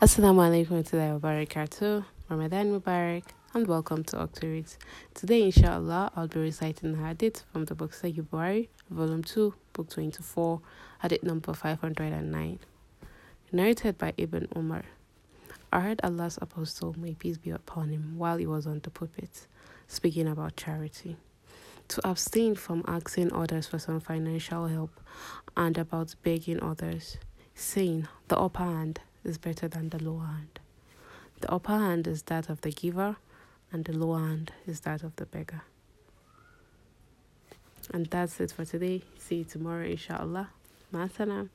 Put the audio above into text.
Assalamu alaikum wa barakatuh. Ramadan Mubarak and welcome to Octoreads. Today, inshallah, I'll be reciting hadith from the book Sahih Bukhari, volume 2, book 24, hadith number 509. Narrated by Ibn Umar. I heard Allah's apostle, may peace be upon him, while he was on the pulpit, speaking about charity. To abstain from asking others for some financial help and about begging others, saying, the upper hand is better than the lower hand. The upper hand is that of the giver, and the lower hand is that of the beggar. And that's it for today. See you tomorrow, inshallah. Masalam.